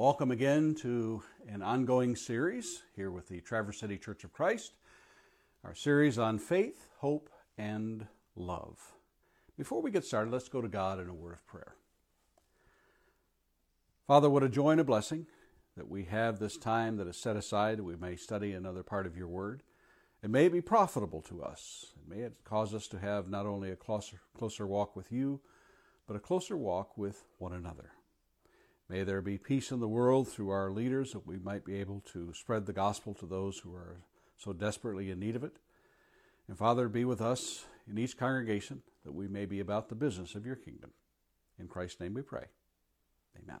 Welcome again to an ongoing series here with the Traverse City Church of Christ, our series on faith, hope, and love. Before we get started, let's go to God in a word of prayer. Father, what a joy and a blessing that we have this time that is set aside that we may study another part of your word. It may be profitable to us. It may cause us to have not only a closer, closer walk with you, but a closer walk with one another. May there be peace in the world through our leaders that we might be able to spread the gospel to those who are so desperately in need of it. And Father, be with us in each congregation that we may be about the business of your kingdom. In Christ's name we pray. Amen.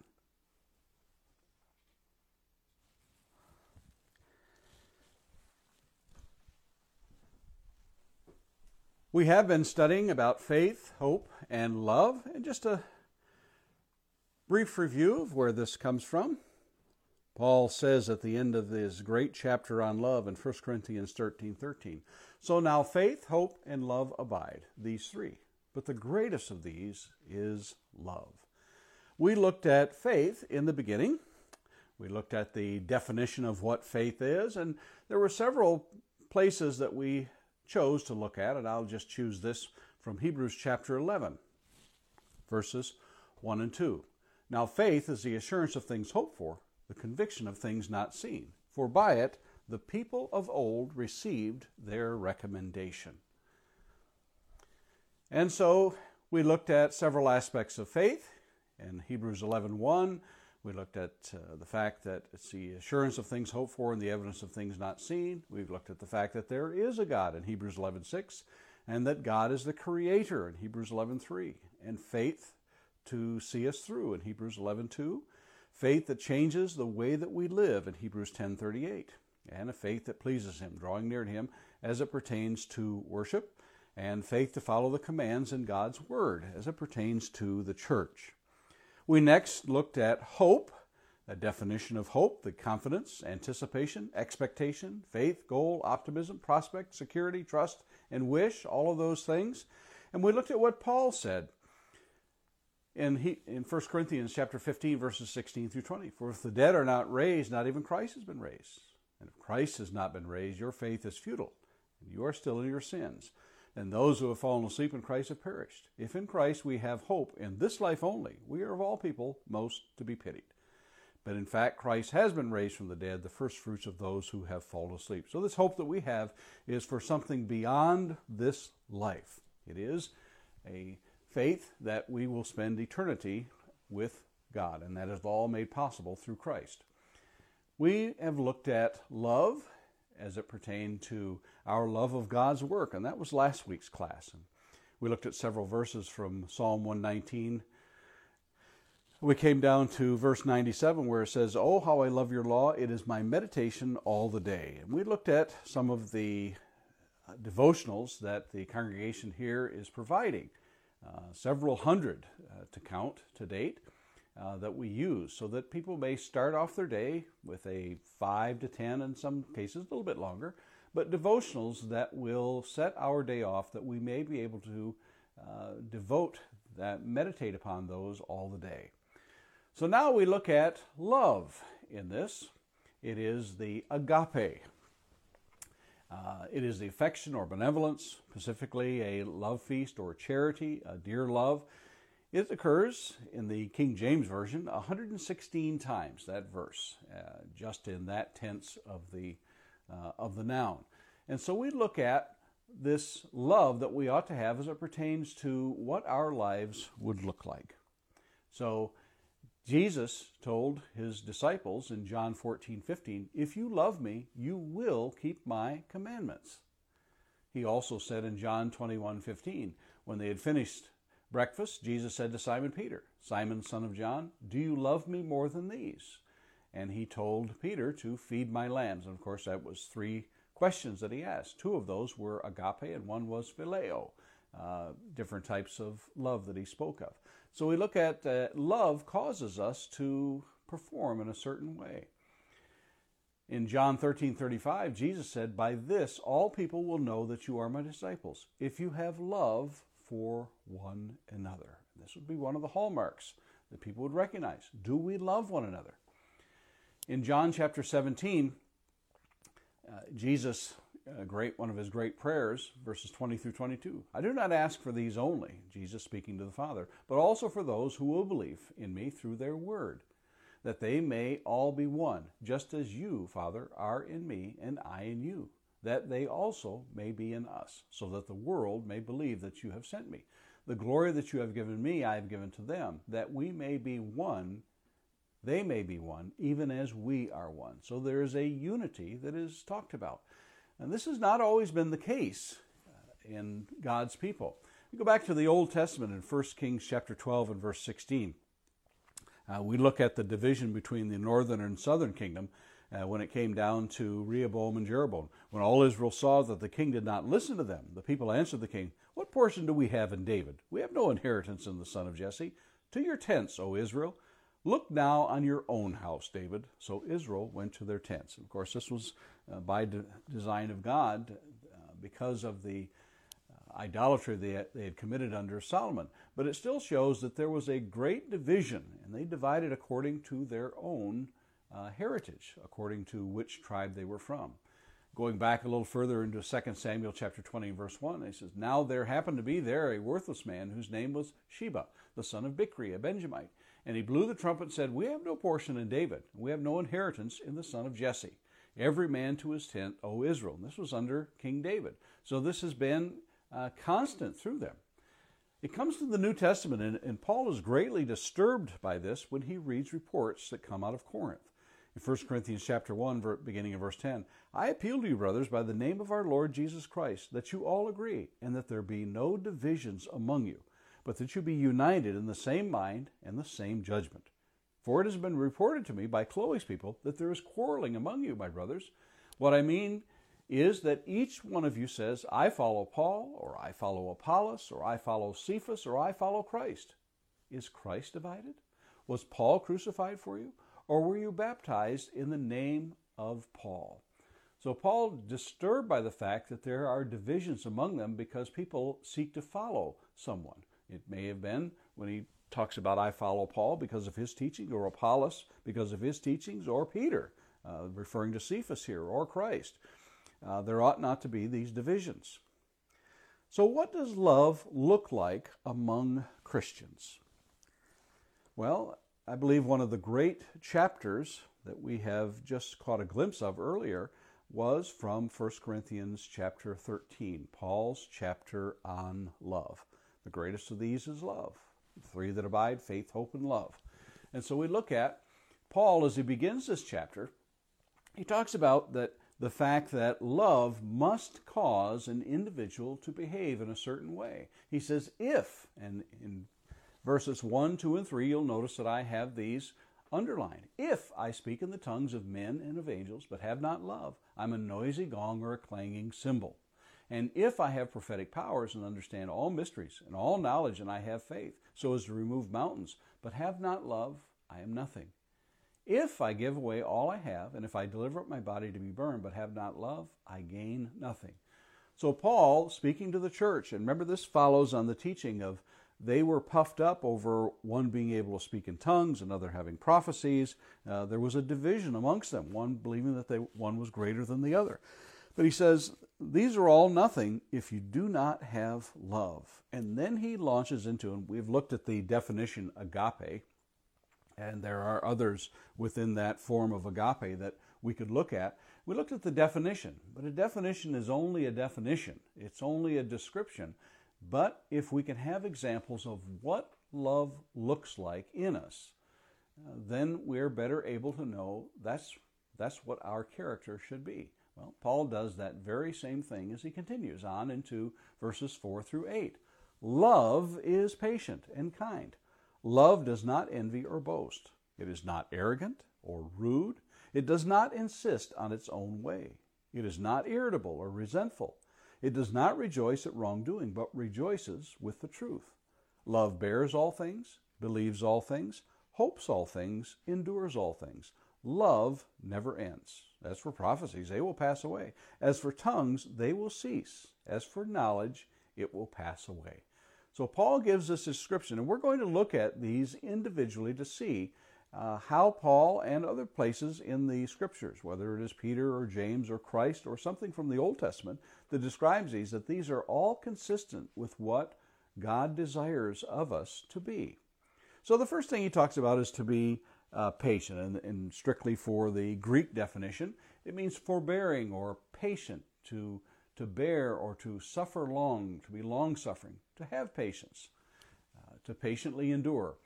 We have been studying about faith, hope, and love, and just a Brief review of where this comes from. Paul says at the end of this great chapter on love in 1 Corinthians 13 13. So now faith, hope, and love abide, these three. But the greatest of these is love. We looked at faith in the beginning. We looked at the definition of what faith is, and there were several places that we chose to look at, and I'll just choose this from Hebrews chapter 11, verses 1 and 2. Now, faith is the assurance of things hoped for, the conviction of things not seen. For by it the people of old received their recommendation. And so we looked at several aspects of faith. In Hebrews 11:1, we looked at uh, the fact that it's the assurance of things hoped for and the evidence of things not seen. We've looked at the fact that there is a God in Hebrews 11:6 and that God is the creator in Hebrews 11:3. And faith to see us through in Hebrews 11:2, faith that changes the way that we live in Hebrews 10:38, and a faith that pleases him, drawing near to him as it pertains to worship, and faith to follow the commands in God's word as it pertains to the church. We next looked at hope, a definition of hope, the confidence, anticipation, expectation, faith, goal, optimism, prospect, security, trust, and wish, all of those things. And we looked at what Paul said in, he, in 1 Corinthians chapter 15, verses 16 through 20. For if the dead are not raised, not even Christ has been raised. And if Christ has not been raised, your faith is futile, and you are still in your sins. And those who have fallen asleep in Christ have perished. If in Christ we have hope in this life only, we are of all people most to be pitied. But in fact, Christ has been raised from the dead, the first fruits of those who have fallen asleep. So, this hope that we have is for something beyond this life. It is a faith that we will spend eternity with God, and that is all made possible through Christ. We have looked at love as it pertained to our love of God's work, and that was last week's class. And we looked at several verses from Psalm 119. We came down to verse 97 where it says, Oh, how I love your law. It is my meditation all the day. And we looked at some of the devotionals that the congregation here is providing. Uh, several hundred uh, to count to date uh, that we use so that people may start off their day with a five to ten, in some cases a little bit longer, but devotionals that will set our day off that we may be able to uh, devote that, meditate upon those all the day. So now we look at love in this. It is the agape uh, it is the affection or benevolence, specifically a love feast or charity, a dear love. It occurs in the King James Version 116 times, that verse, uh, just in that tense of the, uh, of the noun. And so we look at this love that we ought to have as it pertains to what our lives would look like. So Jesus told his disciples in John 14, 15, If you love me, you will keep my commandments. He also said in John 21, 15, when they had finished breakfast, Jesus said to Simon Peter, Simon, son of John, do you love me more than these? And he told Peter to feed my lambs. And of course, that was three questions that he asked. Two of those were agape, and one was phileo, uh, different types of love that he spoke of. So we look at uh, love causes us to perform in a certain way. In John 13 35, Jesus said, By this all people will know that you are my disciples, if you have love for one another. This would be one of the hallmarks that people would recognize. Do we love one another? In John chapter 17, uh, Jesus, uh, great one of his great prayers, verses 20 through 22. I do not ask for these only, Jesus speaking to the Father, but also for those who will believe in me through their word, that they may all be one, just as you, Father, are in me and I in you, that they also may be in us, so that the world may believe that you have sent me. The glory that you have given me, I have given to them, that we may be one they may be one, even as we are one. So there is a unity that is talked about. And this has not always been the case uh, in God's people. We go back to the Old Testament in 1 Kings chapter 12 and verse 16. Uh, we look at the division between the northern and southern kingdom uh, when it came down to Rehoboam and Jeroboam. When all Israel saw that the king did not listen to them, the people answered the king, What portion do we have in David? We have no inheritance in the son of Jesse. To your tents, O Israel. Look now on your own house, David. So Israel went to their tents. Of course, this was uh, by de- design of God uh, because of the uh, idolatry they, they had committed under Solomon. But it still shows that there was a great division, and they divided according to their own uh, heritage, according to which tribe they were from. Going back a little further into 2 Samuel chapter 20, verse 1, he says, Now there happened to be there a worthless man whose name was Sheba, the son of Bichri, a Benjamite. And he blew the trumpet and said, We have no portion in David. We have no inheritance in the son of Jesse. Every man to his tent, O Israel. And this was under King David. So this has been uh, constant through them. It comes to the New Testament, and, and Paul is greatly disturbed by this when he reads reports that come out of Corinth. In 1 Corinthians chapter 1, beginning of verse 10, I appeal to you, brothers, by the name of our Lord Jesus Christ, that you all agree, and that there be no divisions among you but that you be united in the same mind and the same judgment. For it has been reported to me by Chloe's people that there is quarreling among you, my brothers. What I mean is that each one of you says, I follow Paul, or I follow Apollos, or I follow Cephas, or I follow Christ. Is Christ divided? Was Paul crucified for you? Or were you baptized in the name of Paul? So Paul disturbed by the fact that there are divisions among them because people seek to follow someone. It may have been when he talks about I follow Paul because of his teaching, or Apollos because of his teachings, or Peter, uh, referring to Cephas here, or Christ. Uh, there ought not to be these divisions. So, what does love look like among Christians? Well, I believe one of the great chapters that we have just caught a glimpse of earlier was from 1 Corinthians chapter 13, Paul's chapter on love. The greatest of these is love. The three that abide faith, hope, and love. And so we look at Paul as he begins this chapter. He talks about that the fact that love must cause an individual to behave in a certain way. He says, if, and in verses 1, 2, and 3, you'll notice that I have these underlined. If I speak in the tongues of men and of angels, but have not love, I'm a noisy gong or a clanging cymbal. And if I have prophetic powers and understand all mysteries and all knowledge, and I have faith, so as to remove mountains, but have not love, I am nothing. If I give away all I have, and if I deliver up my body to be burned, but have not love, I gain nothing. So, Paul, speaking to the church, and remember this follows on the teaching of they were puffed up over one being able to speak in tongues, another having prophecies. Uh, there was a division amongst them, one believing that they, one was greater than the other. But he says, these are all nothing if you do not have love. And then he launches into, and we've looked at the definition agape, and there are others within that form of agape that we could look at. We looked at the definition, but a definition is only a definition, it's only a description. But if we can have examples of what love looks like in us, then we're better able to know that's, that's what our character should be. Well, Paul does that very same thing as he continues on into verses 4 through 8. Love is patient and kind. Love does not envy or boast. It is not arrogant or rude. It does not insist on its own way. It is not irritable or resentful. It does not rejoice at wrongdoing, but rejoices with the truth. Love bears all things, believes all things, hopes all things, endures all things. Love never ends. As for prophecies, they will pass away. As for tongues, they will cease. As for knowledge, it will pass away. So Paul gives this description, and we're going to look at these individually to see uh, how Paul and other places in the scriptures, whether it is Peter or James or Christ or something from the Old Testament that describes these, that these are all consistent with what God desires of us to be. So the first thing he talks about is to be uh, patient, and, and strictly for the Greek definition, it means forbearing or patient, to, to bear or to suffer long, to be long suffering, to have patience, uh, to patiently endure.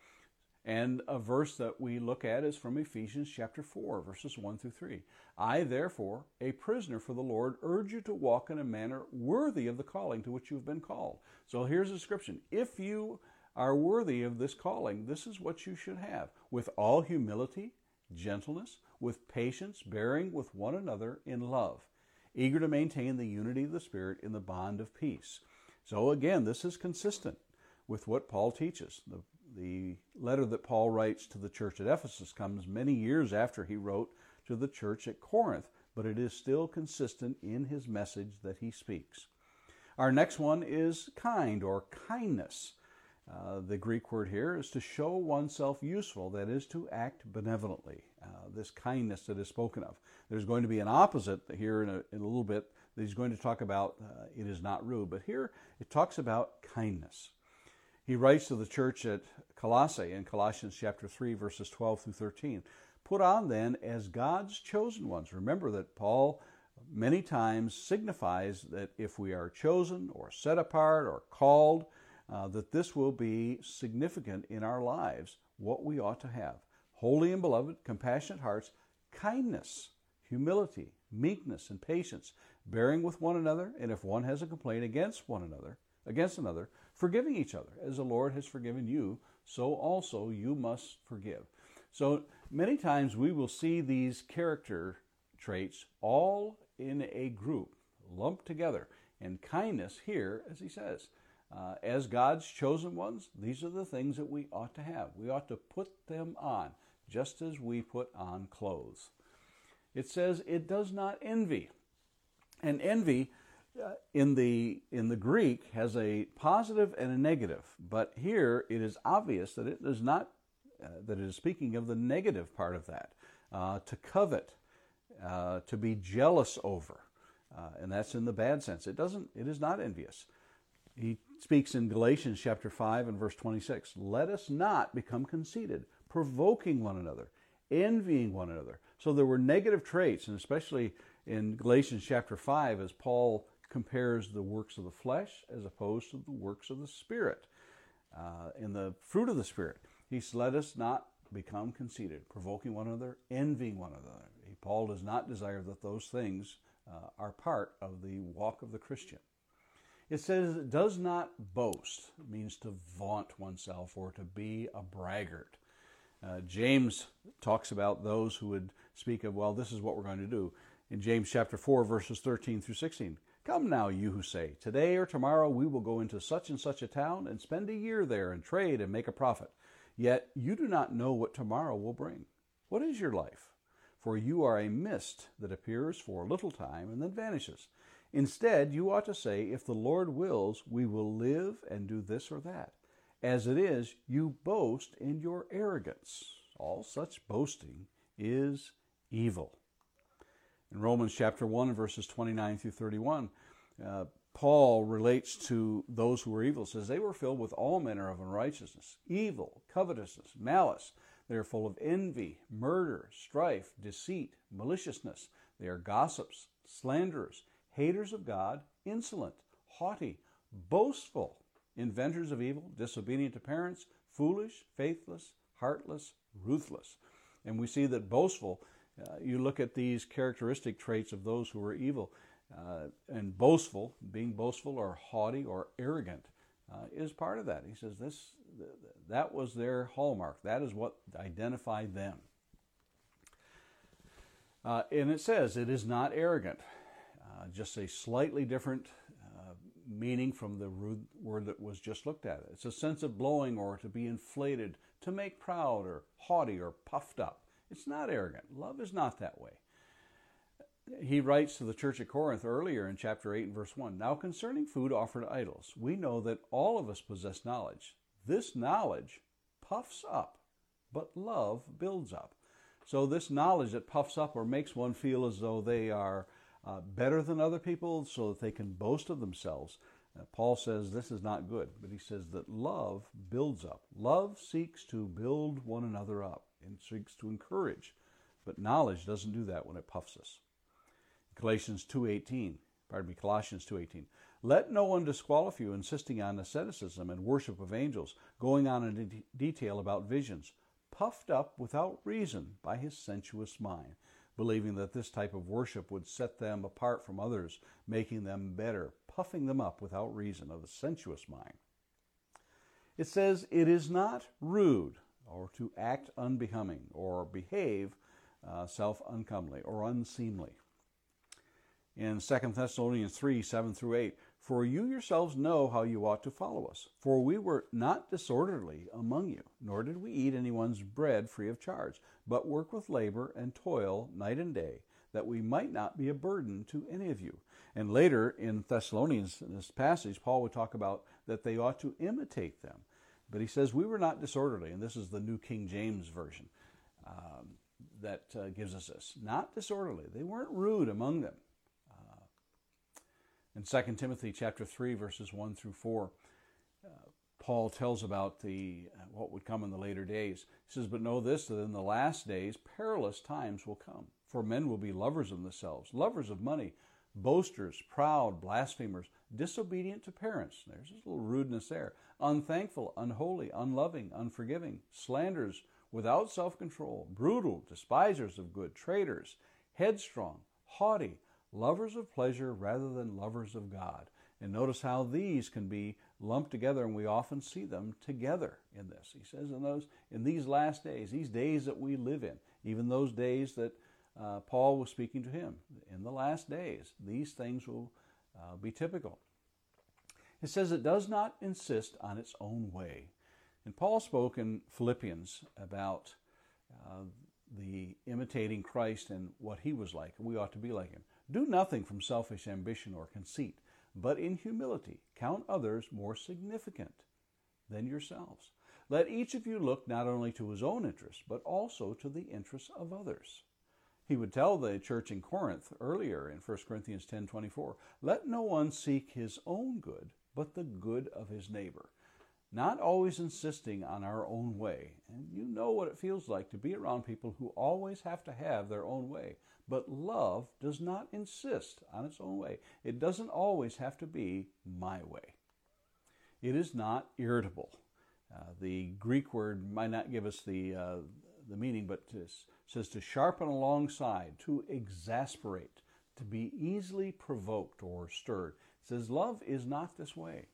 And a verse that we look at is from Ephesians chapter 4, verses 1 through 3. I, therefore, a prisoner for the Lord, urge you to walk in a manner worthy of the calling to which you have been called. So here's a description. If you are worthy of this calling, this is what you should have with all humility, gentleness, with patience, bearing with one another in love, eager to maintain the unity of the Spirit in the bond of peace. So again, this is consistent with what Paul teaches. The, the letter that Paul writes to the church at Ephesus comes many years after he wrote to the church at Corinth, but it is still consistent in his message that he speaks. Our next one is kind or kindness. Uh, the Greek word here is to show oneself useful, that is, to act benevolently. Uh, this kindness that is spoken of. There's going to be an opposite here in a, in a little bit that he's going to talk about. Uh, it is not rude, but here it talks about kindness. He writes to the church at Colossae in Colossians chapter 3, verses 12 through 13. Put on then as God's chosen ones. Remember that Paul many times signifies that if we are chosen or set apart or called, uh, that this will be significant in our lives, what we ought to have. Holy and beloved, compassionate hearts, kindness, humility, meekness, and patience, bearing with one another, and if one has a complaint against one another, against another, forgiving each other, as the Lord has forgiven you, so also you must forgive. So many times we will see these character traits all in a group, lumped together. And kindness here, as he says, uh, as God's chosen ones, these are the things that we ought to have. We ought to put them on, just as we put on clothes. It says it does not envy. And envy uh, in the in the Greek has a positive and a negative, but here it is obvious that it is not uh, that it is speaking of the negative part of that. Uh, to covet, uh, to be jealous over, uh, and that's in the bad sense. It doesn't. It is not envious. He speaks in Galatians chapter 5 and verse 26 Let us not become conceited, provoking one another, envying one another. So there were negative traits, and especially in Galatians chapter 5, as Paul compares the works of the flesh as opposed to the works of the Spirit. Uh, in the fruit of the Spirit, he says, Let us not become conceited, provoking one another, envying one another. Paul does not desire that those things uh, are part of the walk of the Christian. It says does not boast, means to vaunt oneself or to be a braggart. Uh, James talks about those who would speak of, well, this is what we're going to do. In James chapter 4, verses 13 through 16. Come now, you who say, Today or tomorrow we will go into such and such a town and spend a year there and trade and make a profit. Yet you do not know what tomorrow will bring. What is your life? For you are a mist that appears for a little time and then vanishes. Instead, you ought to say, If the Lord wills, we will live and do this or that. As it is, you boast in your arrogance. All such boasting is evil. In Romans chapter 1, verses 29 through 31, uh, Paul relates to those who were evil, says, They were filled with all manner of unrighteousness, evil, covetousness, malice. They are full of envy, murder, strife, deceit, maliciousness. They are gossips, slanderers haters of God, insolent, haughty, boastful, inventors of evil, disobedient to parents, foolish, faithless, heartless, ruthless. And we see that boastful, uh, you look at these characteristic traits of those who are evil, uh, and boastful, being boastful or haughty or arrogant, uh, is part of that. He says this, that was their hallmark. That is what identified them. Uh, and it says it is not arrogant. Uh, just a slightly different uh, meaning from the word that was just looked at. It's a sense of blowing or to be inflated, to make proud or haughty or puffed up. It's not arrogant. Love is not that way. He writes to the church at Corinth earlier in chapter 8 and verse 1 Now concerning food offered to idols, we know that all of us possess knowledge. This knowledge puffs up, but love builds up. So, this knowledge that puffs up or makes one feel as though they are uh, better than other people so that they can boast of themselves, uh, Paul says this is not good, but he says that love builds up. Love seeks to build one another up and seeks to encourage, but knowledge doesn't do that when it puffs us. Galatians 2:18, pardon me, Colossians 2:18. Let no one disqualify you insisting on asceticism and worship of angels, going on in de- detail about visions, puffed up without reason by his sensuous mind, believing that this type of worship would set them apart from others, making them better, puffing them up without reason of the sensuous mind. It says, It is not rude or to act unbecoming or behave uh, self uncomely or unseemly. In 2 Thessalonians 3 7 through 8, for you yourselves know how you ought to follow us. For we were not disorderly among you, nor did we eat anyone's bread free of charge, but work with labor and toil night and day, that we might not be a burden to any of you. And later in Thessalonians, in this passage, Paul would talk about that they ought to imitate them. But he says, We were not disorderly, and this is the New King James Version um, that uh, gives us this. Not disorderly. They weren't rude among them. In 2 Timothy chapter 3, verses 1 through 4, uh, Paul tells about the uh, what would come in the later days. He says, But know this, that in the last days perilous times will come. For men will be lovers of themselves, lovers of money, boasters, proud, blasphemers, disobedient to parents. There's a little rudeness there. Unthankful, unholy, unloving, unforgiving, slanders, without self control, brutal, despisers of good, traitors, headstrong, haughty, lovers of pleasure rather than lovers of God. And notice how these can be lumped together, and we often see them together in this. He says in those in these last days, these days that we live in, even those days that uh, Paul was speaking to him. In the last days, these things will uh, be typical. It says it does not insist on its own way. And Paul spoke in Philippians about uh, the imitating Christ and what he was like, we ought to be like him. Do nothing from selfish ambition or conceit, but in humility count others more significant than yourselves. Let each of you look not only to his own interests, but also to the interests of others. He would tell the church in Corinth earlier in 1 Corinthians 10:24, "Let no one seek his own good, but the good of his neighbor." Not always insisting on our own way. And you know what it feels like to be around people who always have to have their own way. But love does not insist on its own way. It doesn't always have to be my way. It is not irritable. Uh, the Greek word might not give us the, uh, the meaning, but this says to sharpen alongside, to exasperate, to be easily provoked or stirred. It says love is not this way.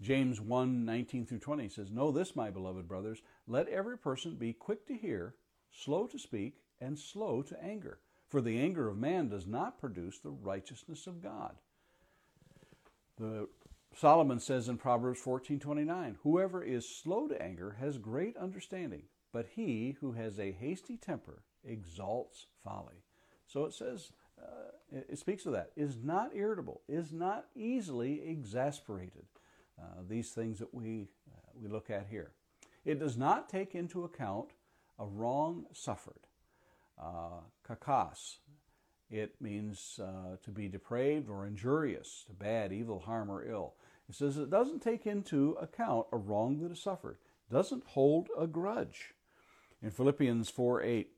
James 1 19 through 20 says, Know this, my beloved brothers, let every person be quick to hear, slow to speak, and slow to anger. For the anger of man does not produce the righteousness of God. The Solomon says in Proverbs 14:29, "Whoever is slow to anger has great understanding, but he who has a hasty temper exalts folly." So it says, uh, it speaks of that. Is not irritable, is not easily exasperated. Uh, these things that we uh, we look at here. It does not take into account a wrong suffered. Uh, kakas, it means uh, to be depraved or injurious, to bad, evil, harm, or ill. It says it doesn't take into account a wrong that is suffered, doesn't hold a grudge. In Philippians 4 8,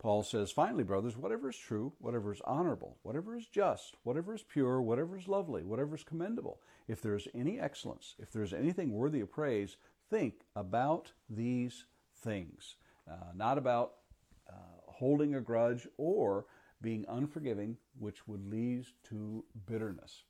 Paul says, Finally, brothers, whatever is true, whatever is honorable, whatever is just, whatever is pure, whatever is lovely, whatever is commendable, if there is any excellence, if there is anything worthy of praise, think about these things. Uh, not about uh, holding a grudge or being unforgiving, which would lead to bitterness.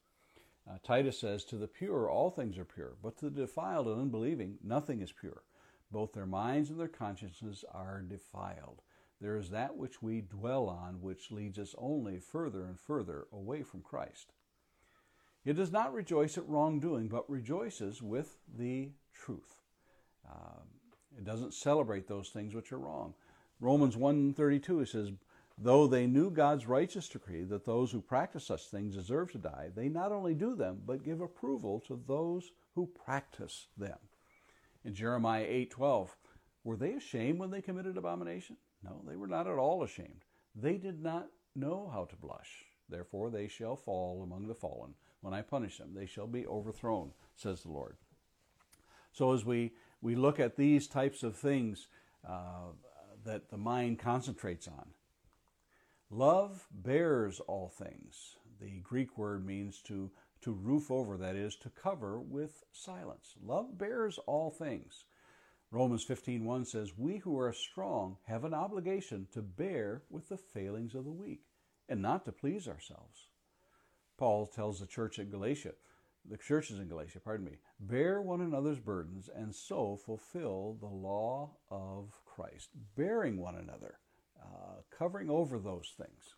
Uh, Titus says, To the pure, all things are pure, but to the defiled and unbelieving, nothing is pure. Both their minds and their consciences are defiled. There is that which we dwell on, which leads us only further and further away from Christ. It does not rejoice at wrongdoing, but rejoices with the truth. Um, it doesn't celebrate those things which are wrong. Romans 1.32, it says, Though they knew God's righteous decree that those who practice such things deserve to die, they not only do them, but give approval to those who practice them. In Jeremiah 8:12, Were they ashamed when they committed abomination? No, they were not at all ashamed. They did not know how to blush. Therefore, they shall fall among the fallen. When I punish them, they shall be overthrown, says the Lord. So, as we, we look at these types of things uh, that the mind concentrates on, love bears all things. The Greek word means to, to roof over, that is, to cover with silence. Love bears all things. Romans 15:1 says, "We who are strong have an obligation to bear with the failings of the weak and not to please ourselves." Paul tells the church at Galatia, the churches in Galatia, pardon me, bear one another's burdens and so fulfill the law of Christ, bearing one another, uh, covering over those things.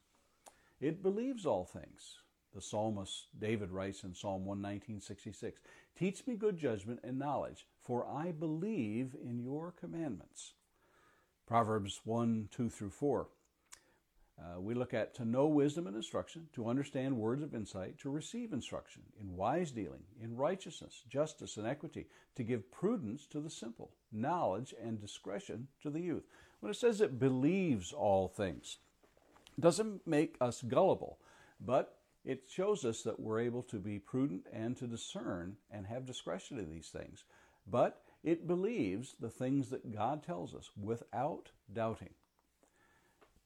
It believes all things. The psalmist David writes in Psalm 119:66, "Teach me good judgment and knowledge, for I believe in your commandments." Proverbs 1, 2 through 4. Uh, we look at to know wisdom and instruction, to understand words of insight, to receive instruction in wise dealing, in righteousness, justice, and equity, to give prudence to the simple, knowledge and discretion to the youth. When it says it believes all things, doesn't make us gullible, but it shows us that we're able to be prudent and to discern and have discretion in these things. But it believes the things that God tells us without doubting.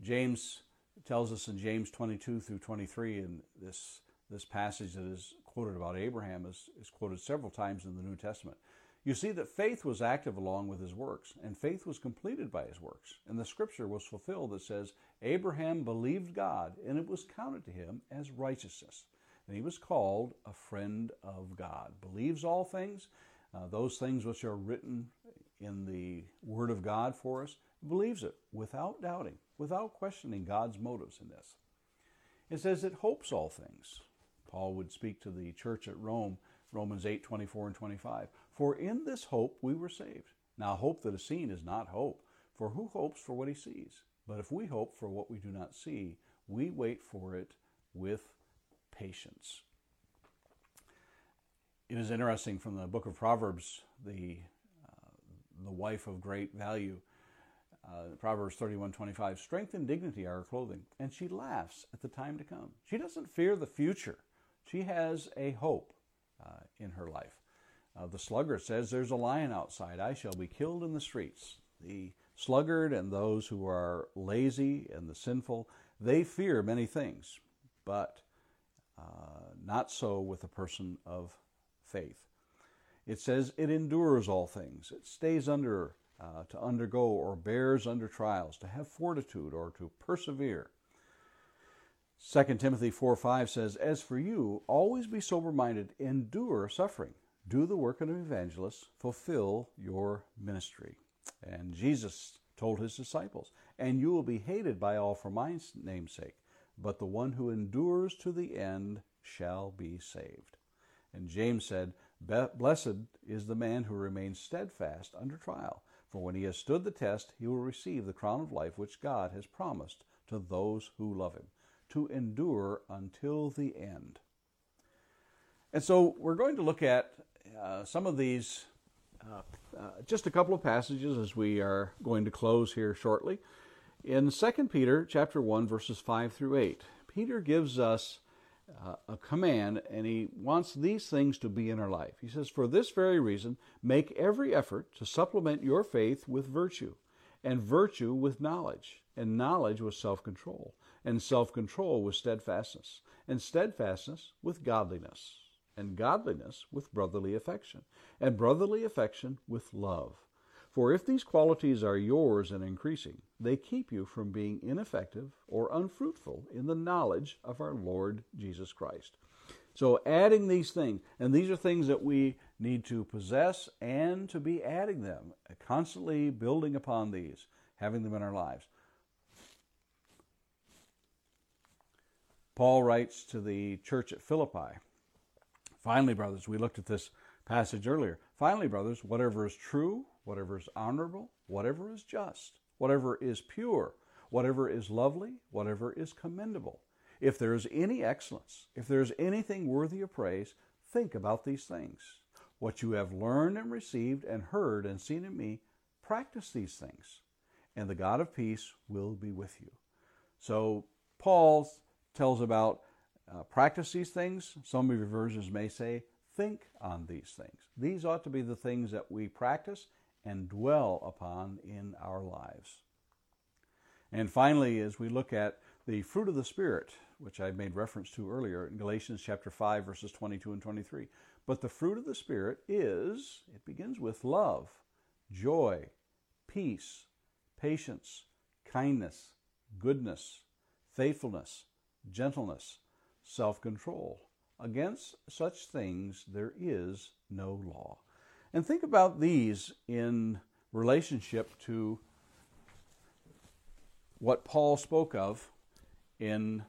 James tells us in James 22 through 23, in this, this passage that is quoted about Abraham is, is quoted several times in the New Testament. You see that faith was active along with his works, and faith was completed by his works. And the scripture was fulfilled that says, Abraham believed God, and it was counted to him as righteousness. And he was called a friend of God. Believes all things, uh, those things which are written in the Word of God for us, believes it without doubting, without questioning God's motives in this. It says it hopes all things. Paul would speak to the church at Rome, Romans 8 24 and 25. For in this hope we were saved. Now, hope that is seen is not hope, for who hopes for what he sees? But if we hope for what we do not see, we wait for it with patience. It is interesting from the book of Proverbs, the, uh, the wife of great value, uh, Proverbs 31:25, strength and dignity are her clothing, and she laughs at the time to come. She doesn't fear the future. She has a hope uh, in her life. Uh, the sluggard says, There's a lion outside. I shall be killed in the streets. The sluggard and those who are lazy and the sinful, they fear many things, but uh, not so with a person of faith. It says it endures all things. It stays under uh, to undergo or bears under trials, to have fortitude or to persevere. 2 Timothy 4 5 says, As for you, always be sober minded, endure suffering do the work of an evangelist, fulfill your ministry. And Jesus told his disciples, And you will be hated by all for my name's sake, but the one who endures to the end shall be saved. And James said, Blessed is the man who remains steadfast under trial, for when he has stood the test, he will receive the crown of life which God has promised to those who love him, to endure until the end. And so we're going to look at uh, some of these, uh, uh, just a couple of passages as we are going to close here shortly. In 2 Peter chapter 1, verses 5 through 8, Peter gives us uh, a command, and he wants these things to be in our life. He says, For this very reason, make every effort to supplement your faith with virtue, and virtue with knowledge, and knowledge with self control, and self control with steadfastness, and steadfastness with godliness and godliness with brotherly affection, and brotherly affection with love. For if these qualities are yours and increasing, they keep you from being ineffective or unfruitful in the knowledge of our Lord Jesus Christ. So, adding these things, and these are things that we need to possess and to be adding them, constantly building upon these, having them in our lives. Paul writes to the church at Philippi Finally, brothers, we looked at this passage earlier. Finally, brothers, whatever is true, whatever is honorable, whatever is just, whatever is pure, whatever is lovely, whatever is commendable, if there is any excellence, if there is anything worthy of praise, think about these things. What you have learned and received and heard and seen in me, practice these things, and the God of peace will be with you. So, Paul tells about uh, practice these things. Some of your versions may say, think on these things. These ought to be the things that we practice and dwell upon in our lives. And finally, as we look at the fruit of the Spirit, which I made reference to earlier in Galatians chapter 5, verses 22 and 23. But the fruit of the Spirit is, it begins with love, joy, peace, patience, kindness, goodness, faithfulness, gentleness, self control. Against such things there is no law. And think about these in relationship to what Paul spoke of in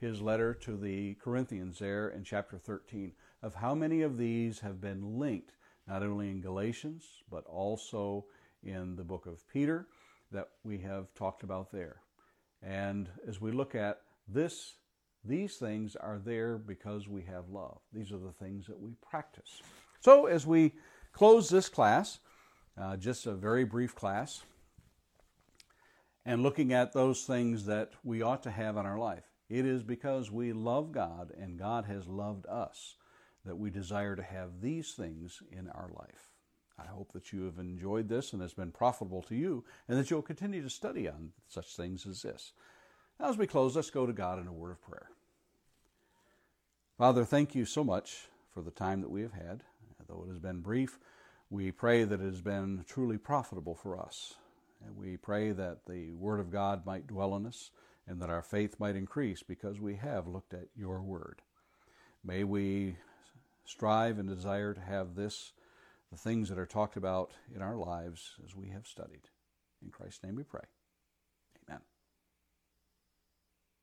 his letter to the Corinthians there in chapter 13 of how many of these have been linked not only in Galatians but also in the book of Peter that we have talked about there. And as we look at this, these things are there because we have love. These are the things that we practice. So as we close this class, uh, just a very brief class, and looking at those things that we ought to have in our life. It is because we love God and God has loved us that we desire to have these things in our life. I hope that you have enjoyed this and has been profitable to you, and that you'll continue to study on such things as this. As we close, let's go to God in a word of prayer. Father, thank you so much for the time that we have had. Though it has been brief, we pray that it has been truly profitable for us. And we pray that the Word of God might dwell in us and that our faith might increase because we have looked at your Word. May we strive and desire to have this, the things that are talked about in our lives as we have studied. In Christ's name we pray.